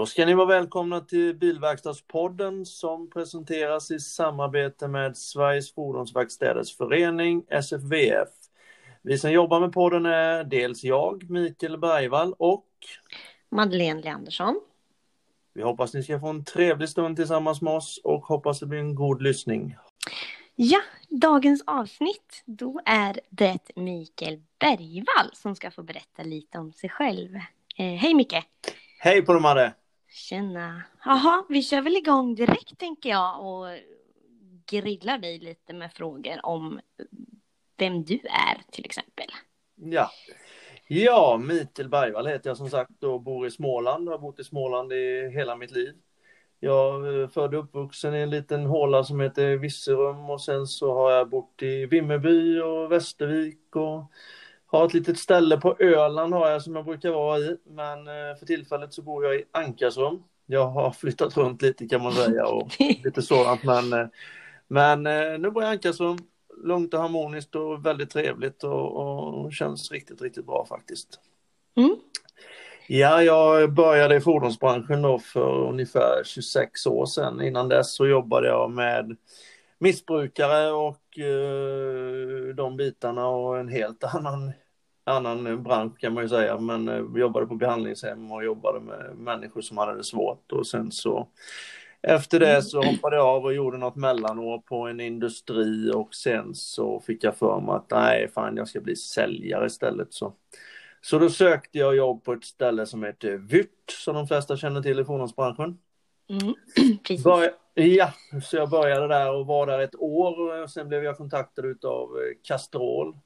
Då ska ni vara välkomna till Bilverkstadspodden som presenteras i samarbete med Sveriges Fordonsverkstäders Förening, SFVF. Vi som jobbar med podden är dels jag, Mikael Bergvall och Madeleine Leandersson. Vi hoppas ni ska få en trevlig stund tillsammans med oss och hoppas det blir en god lyssning. Ja, dagens avsnitt, då är det Mikael Bergvall som ska få berätta lite om sig själv. Eh, hej Micke! Hej på dig Madde! Tjena! Jaha, vi kör väl igång direkt tänker jag och grillar dig lite med frågor om vem du är till exempel. Ja, ja Mikael Bergvall heter jag som sagt och bor i Småland. Jag har bott i Småland i hela mitt liv. Jag är född och uppvuxen i en liten håla som heter Virserum och sen så har jag bott i Vimmerby och Västervik och har ett litet ställe på Öland har jag som jag brukar vara i. Men eh, för tillfället så bor jag i Ankarsrum. Jag har flyttat runt lite kan man säga och lite sådant men eh, men eh, nu bor jag i Ankarsrum. Lugnt och harmoniskt och väldigt trevligt och, och känns riktigt, riktigt bra faktiskt. Mm. Ja, jag började i fordonsbranschen då för ungefär 26 år sedan. Innan dess så jobbade jag med missbrukare och de bitarna och en helt annan, annan bransch kan man ju säga. Men eh, vi jobbade på behandlingshem och jobbade med människor som hade det svårt och sen så efter det så hoppade jag av och gjorde något mellanår på en industri och sen så fick jag för mig att nej, fan jag ska bli säljare istället. Så så då sökte jag jobb på ett ställe som heter Vyrt, som de flesta känner till i fordonsbranschen. Mm. Precis. Bör, ja, så jag började där och var där ett år och sen blev jag kontaktad av Castrol.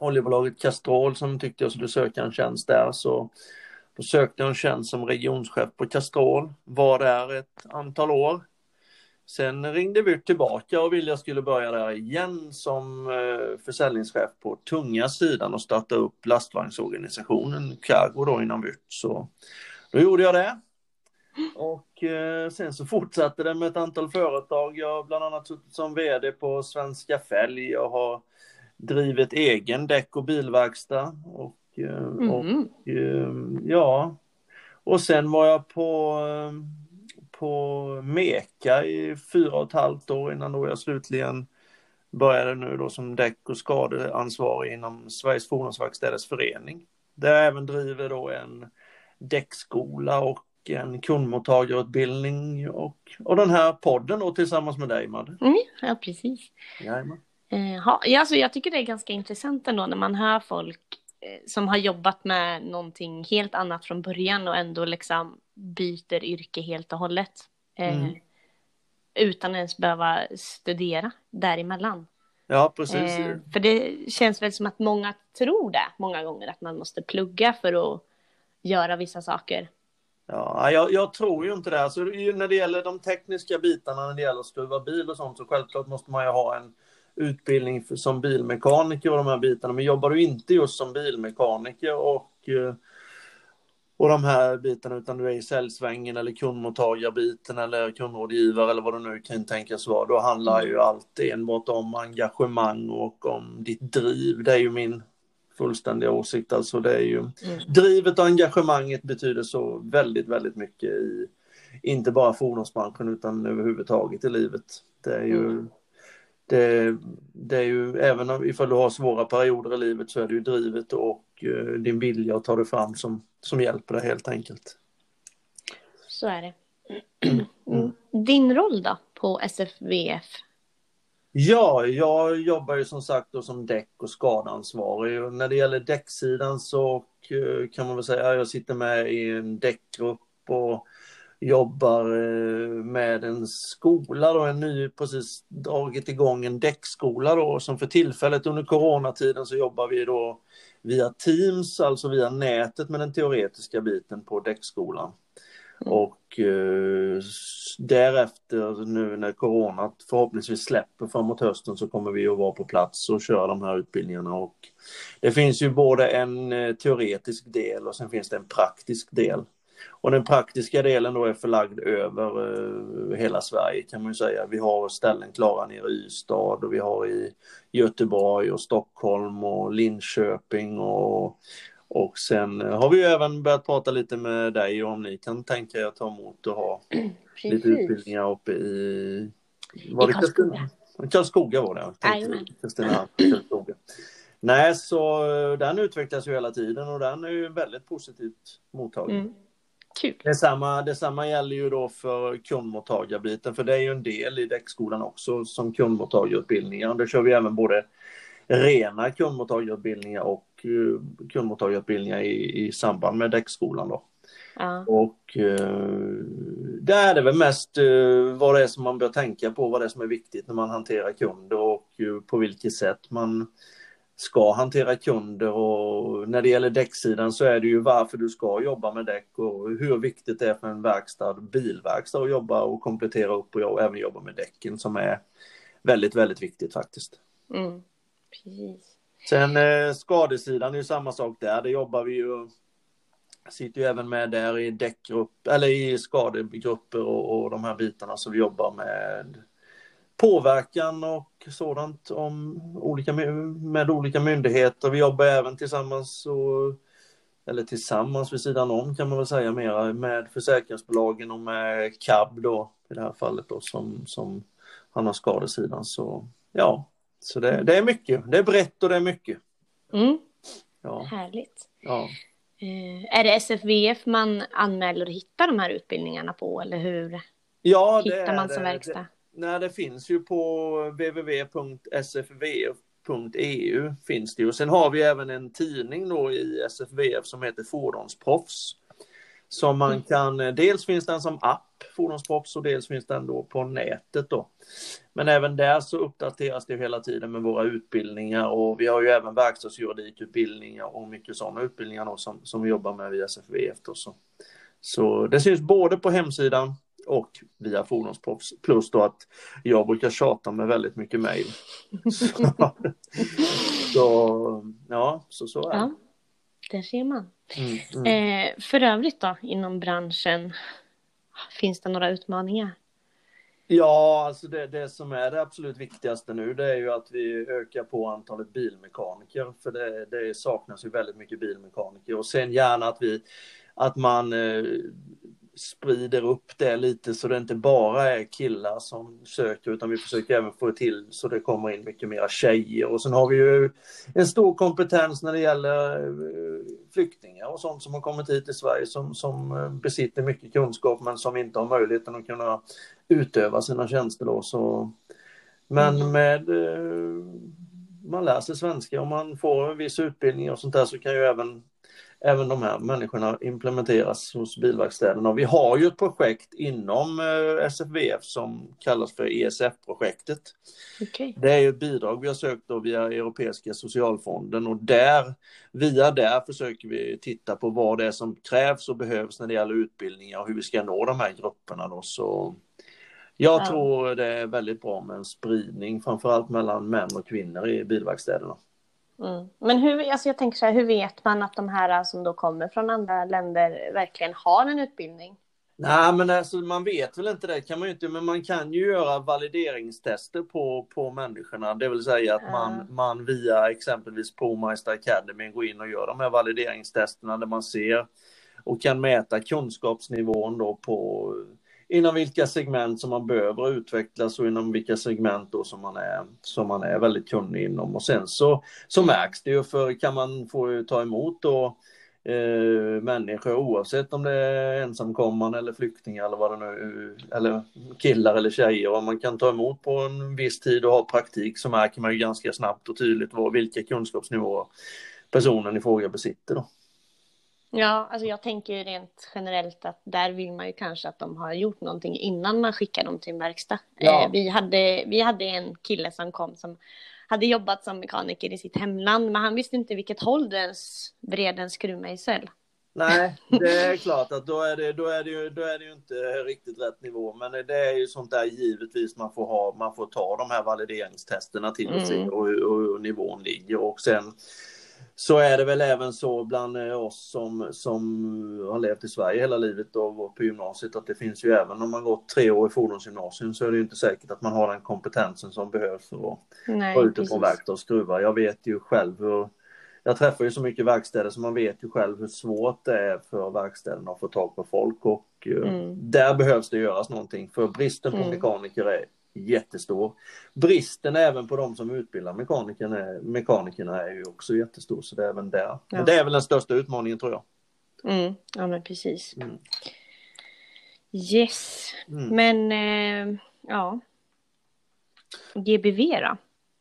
Oljebolaget Castrol som tyckte jag skulle söka en tjänst där så då sökte jag en tjänst som regionschef på Castrol, var där ett antal år. Sen ringde vi tillbaka och ville jag skulle börja där igen som eh, försäljningschef på tunga sidan och starta upp lastvagnsorganisationen Cargo då inom Vyrt. Så då gjorde jag det. Och eh, sen så fortsatte det med ett antal företag. Jag har bland annat suttit som vd på Svenska Fälg. Jag har drivit egen däck och bilverkstad. Och, eh, mm. och ja, och sen var jag på på Meka i fyra och ett halvt år innan då jag slutligen började nu då som däck och skadeansvarig inom Sveriges Fordonsverkstäders Förening. Där jag även driver då en däckskola och en kundmottagarutbildning och, och den här podden då tillsammans med dig Madde. Mm, ja, precis. Jajamän. Eh, ja, alltså jag tycker det är ganska intressant ändå när man hör folk eh, som har jobbat med någonting helt annat från början och ändå liksom byter yrke helt och hållet. Eh, mm. Utan ens behöva studera däremellan. Ja, precis. För det känns väl som att många tror det många gånger, att man måste plugga för att göra vissa saker. Ja, jag, jag tror ju inte det. Alltså, när det gäller de tekniska bitarna, när det gäller att skruva bil och sånt, så självklart måste man ju ha en utbildning för, som bilmekaniker och de här bitarna. Men jobbar du inte just som bilmekaniker och eh, och de här bitarna utan du är i säljsvängen eller kundmottagarbiten eller kundrådgivare eller vad det nu kan tänkas vara. Då handlar ju allt enbart om engagemang och om ditt driv. Det är ju min fullständiga åsikt. Alltså det är ju mm. drivet och engagemanget betyder så väldigt, väldigt mycket i inte bara fordonsbranschen utan överhuvudtaget i livet. Det är ju mm. Det, det är ju även ifall du har svåra perioder i livet så är det ju drivet och Eh, din vilja att ta dig fram som, som hjälper dig helt enkelt. Så är det. Mm. Din roll då på SFVF? Ja, jag jobbar ju som sagt då som däck och skadeansvarig. Och när det gäller däcksidan så eh, kan man väl säga att jag sitter med i en däckgrupp och jobbar eh, med en skola då, en ny, precis dragit igång en däckskola då som för tillfället under coronatiden så jobbar vi då via Teams, alltså via nätet med den teoretiska biten på däckskolan. Mm. Och eh, därefter nu när corona förhoppningsvis släpper framåt hösten så kommer vi att vara på plats och köra de här utbildningarna. Och det finns ju både en eh, teoretisk del och sen finns det en praktisk del. Och den praktiska delen då är förlagd över eh, hela Sverige kan man ju säga. Vi har ställen klara nere i Ystad och vi har i Göteborg och Stockholm och Linköping och, Och sen har vi ju även börjat prata lite med dig om ni kan tänka er att ta emot och ha Precis. lite utbildningar uppe i... Var I Karlskoga. Karlskoga var det, Kristina. Karlskoga. Nej, så den utvecklas ju hela tiden och den är ju väldigt positivt mottagen. Mm. Kul. Detsamma, detsamma gäller ju då för kundmottagarbiten, för det är ju en del i däckskolan också som kundmottagarutbildningar. Där kör vi även både rena kundmottagarutbildningar och uh, kundmottagarutbildningar i, i samband med däckskolan. Då. Ja. Och uh, där är det väl mest uh, vad det är som man bör tänka på, vad det är som är viktigt när man hanterar kunder och uh, på vilket sätt man ska hantera kunder och när det gäller däcksidan så är det ju varför du ska jobba med däck och hur viktigt det är för en verkstad, bilverkstad att jobba och komplettera upp och även jobba med däcken som är väldigt, väldigt viktigt faktiskt. Mm. Precis. Sen eh, skadesidan är ju samma sak där, det jobbar vi ju sitter ju även med där i däckgrupp, eller i skadegrupper och, och de här bitarna som vi jobbar med påverkan och sådant om olika, med olika myndigheter. Vi jobbar även tillsammans, och, eller tillsammans vid sidan om kan man väl säga mera, med försäkringsbolagen och med KAB då i det här fallet då som, som han har skadesidan. Så ja, så det, det är mycket. Det är brett och det är mycket. Mm. Ja. Härligt. Ja. Eh, är det SFVF man anmäler och hittar de här utbildningarna på eller hur ja, hittar man som verkstad? Nej, det finns ju på www.sfv.eu finns det ju. Sen har vi även en tidning då i SFVF som heter Fordonsproffs. Som man mm. kan, dels finns den som app, Fordonsproffs, och dels finns den då på nätet då. Men även där så uppdateras det hela tiden med våra utbildningar och vi har ju även verkstadsjuridikutbildningar och mycket sådana utbildningar då som, som vi jobbar med via SFVF då. Så. så det syns både på hemsidan och via Fordonsproffs. Plus då att jag brukar tjata med väldigt mycket mejl. så, så, ja, så, så är det. Ja, där ser man. Mm, mm. Eh, för övrigt då, inom branschen, finns det några utmaningar? Ja, alltså det, det som är det absolut viktigaste nu det är ju att vi ökar på antalet bilmekaniker. För det, det saknas ju väldigt mycket bilmekaniker. Och sen gärna att vi att man eh, sprider upp det lite så det inte bara är killar som söker utan vi försöker även få till så det kommer in mycket mera tjejer och sen har vi ju en stor kompetens när det gäller eh, flyktingar och sånt som har kommit hit till Sverige som, som eh, besitter mycket kunskap men som inte har möjligheten att kunna utöva sina tjänster då så men mm. med eh, man lär sig svenska och man får en viss utbildning och sånt där så kan ju även även de här människorna implementeras hos bilverkstäderna. vi har ju ett projekt inom eh, SFVF som kallas för ESF-projektet. Okay. Det är ett bidrag vi har sökt då via Europeiska socialfonden och där, via där försöker vi titta på vad det är som krävs och behövs när det gäller utbildningar och hur vi ska nå de här grupperna. Då. Så jag ja. tror det är väldigt bra med en spridning, framförallt mellan män och kvinnor i bilverkstäderna. Mm. Men hur, alltså jag tänker så här, hur vet man att de här som då kommer från andra länder verkligen har en utbildning? Nej, men alltså, man vet väl inte det, kan man ju inte, men man kan ju göra valideringstester på, på människorna, det vill säga att man, man via exempelvis ProMeister Academy går in och gör de här valideringstesterna där man ser och kan mäta kunskapsnivån då på inom vilka segment som man behöver utvecklas och inom vilka segment då som man är, som man är väldigt kunnig inom. Och sen så, så märks det ju, för kan man få ta emot då eh, människor oavsett om det är ensamkommande eller flyktingar eller vad det nu eller killar eller tjejer. Om man kan ta emot på en viss tid och ha praktik så märker man ju ganska snabbt och tydligt vad, vilka kunskapsnivåer personen i fråga besitter. Då. Ja, alltså jag tänker ju rent generellt att där vill man ju kanske att de har gjort någonting innan man skickar dem till en verkstad. Ja. Eh, vi, hade, vi hade en kille som kom som hade jobbat som mekaniker i sitt hemland, men han visste inte vilket håll du ens vred en skruvmejsel. Nej, det är klart att då är det, då, är det ju, då är det ju inte riktigt rätt nivå. Men det är ju sånt där givetvis man får ha, man får ta de här valideringstesterna till och se mm. och hur nivån ligger. Och sen så är det väl även så bland eh, oss som, som har levt i Sverige hela livet och gått på gymnasiet att det finns ju även om man gått tre år i fordonsgymnasium så är det ju inte säkert att man har den kompetensen som behövs för att vara ute på verkstad och skruva. Jag vet ju själv hur, jag träffar ju så mycket verkstäder så man vet ju själv hur svårt det är för verkstäderna att få tag på folk och eh, mm. där behövs det göras någonting för bristen på mm. mekaniker är jättestor. Bristen även på de som utbildar mekanikerna, mekanikerna är ju också jättestor så det är även där. Ja. Men det är väl den största utmaningen tror jag. Mm. Ja men precis. Mm. Yes, mm. men eh, ja. GBV då?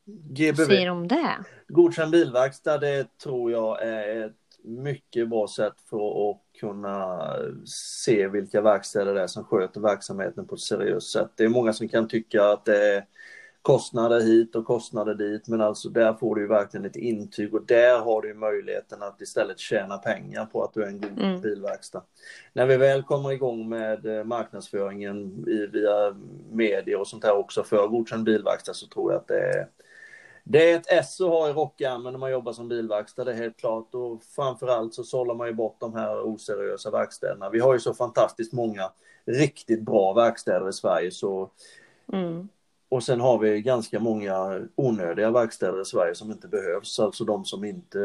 GBV. Vad säger om det? Godkänd bilverkstad, det tror jag är ett mycket bra sätt för att kunna se vilka verkstäder det är som sköter verksamheten på ett seriöst sätt. Det är många som kan tycka att det är kostnader hit och kostnader dit, men alltså där får du ju verkligen ett intyg och där har du möjligheten att istället tjäna pengar på att du är en god mm. bilverkstad. När vi väl kommer igång med eh, marknadsföringen via medier och sånt här också för godkänd bilverkstad så tror jag att det är det är ett S att ha i rockärmen när man jobbar som bilverkstad, det är helt klart. Och framförallt så sållar man ju bort de här oseriösa verkstäderna. Vi har ju så fantastiskt många riktigt bra verkstäder i Sverige. Så... Mm. Och sen har vi ganska många onödiga verkstäder i Sverige som inte behövs, alltså de som inte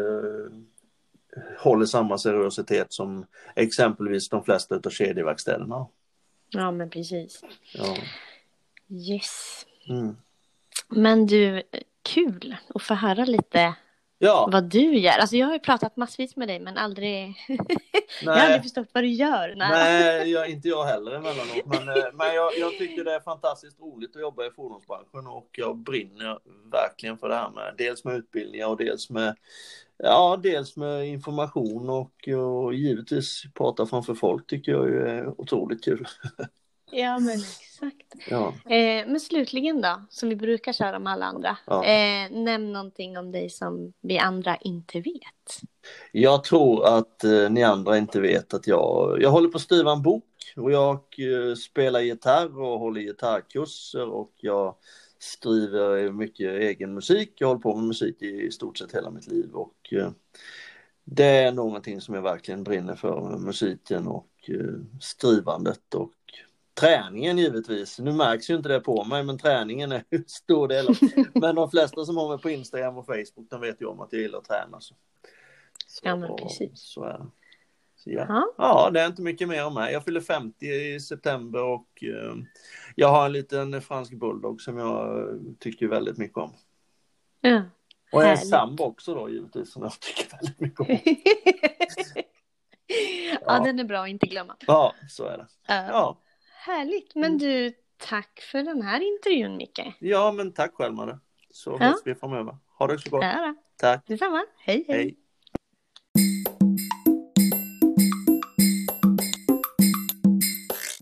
håller samma seriositet som exempelvis de flesta av kedjeverkstäderna. Ja, men precis. Ja. Yes. Mm. Men du, kul att få höra lite ja. vad du gör. Alltså jag har ju pratat massvis med dig men aldrig... jag har aldrig förstått vad du gör. Nej, Nej jag, inte jag heller emellanåt. Men, eh, men jag, jag tycker det är fantastiskt roligt att jobba i fordonsbranschen och jag brinner verkligen för det här med dels med utbildningar och dels med Ja, dels med information och, och givetvis prata framför folk tycker jag är otroligt kul. Ja, men exakt. Ja. Eh, men slutligen då, som vi brukar köra med alla andra. Ja. Eh, nämn någonting om dig som vi andra inte vet. Jag tror att eh, ni andra inte vet att jag, jag håller på att skriva en bok och jag eh, spelar gitarr och håller gitarrkurser och jag skriver mycket egen musik. Jag håller på med musik i stort sett hela mitt liv och eh, det är någonting som jag verkligen brinner för, musiken och eh, skrivandet och Träningen givetvis. Nu märks ju inte det på mig, men träningen är en stor del. Av. Men de flesta som har mig på Instagram och Facebook, de vet ju om att jag gillar att träna. Så. Så, ja, men precis. Så är det. Så ja. ja, det är inte mycket mer om mig. Jag fyller 50 i september och uh, jag har en liten fransk bulldog som jag tycker väldigt mycket om. Ja, och en sambo också då givetvis som jag tycker väldigt mycket om. ja, ja, den är bra att inte glömma. Ja, så är det. Uh. Ja. Härligt. Men mm. du, tack för den här intervjun, Micke. Ja, men tack själv, Madde. Så ja. hörs vi framöver. Ha det så gott. Ja, tack. Detsamma. Hej, hej. hej.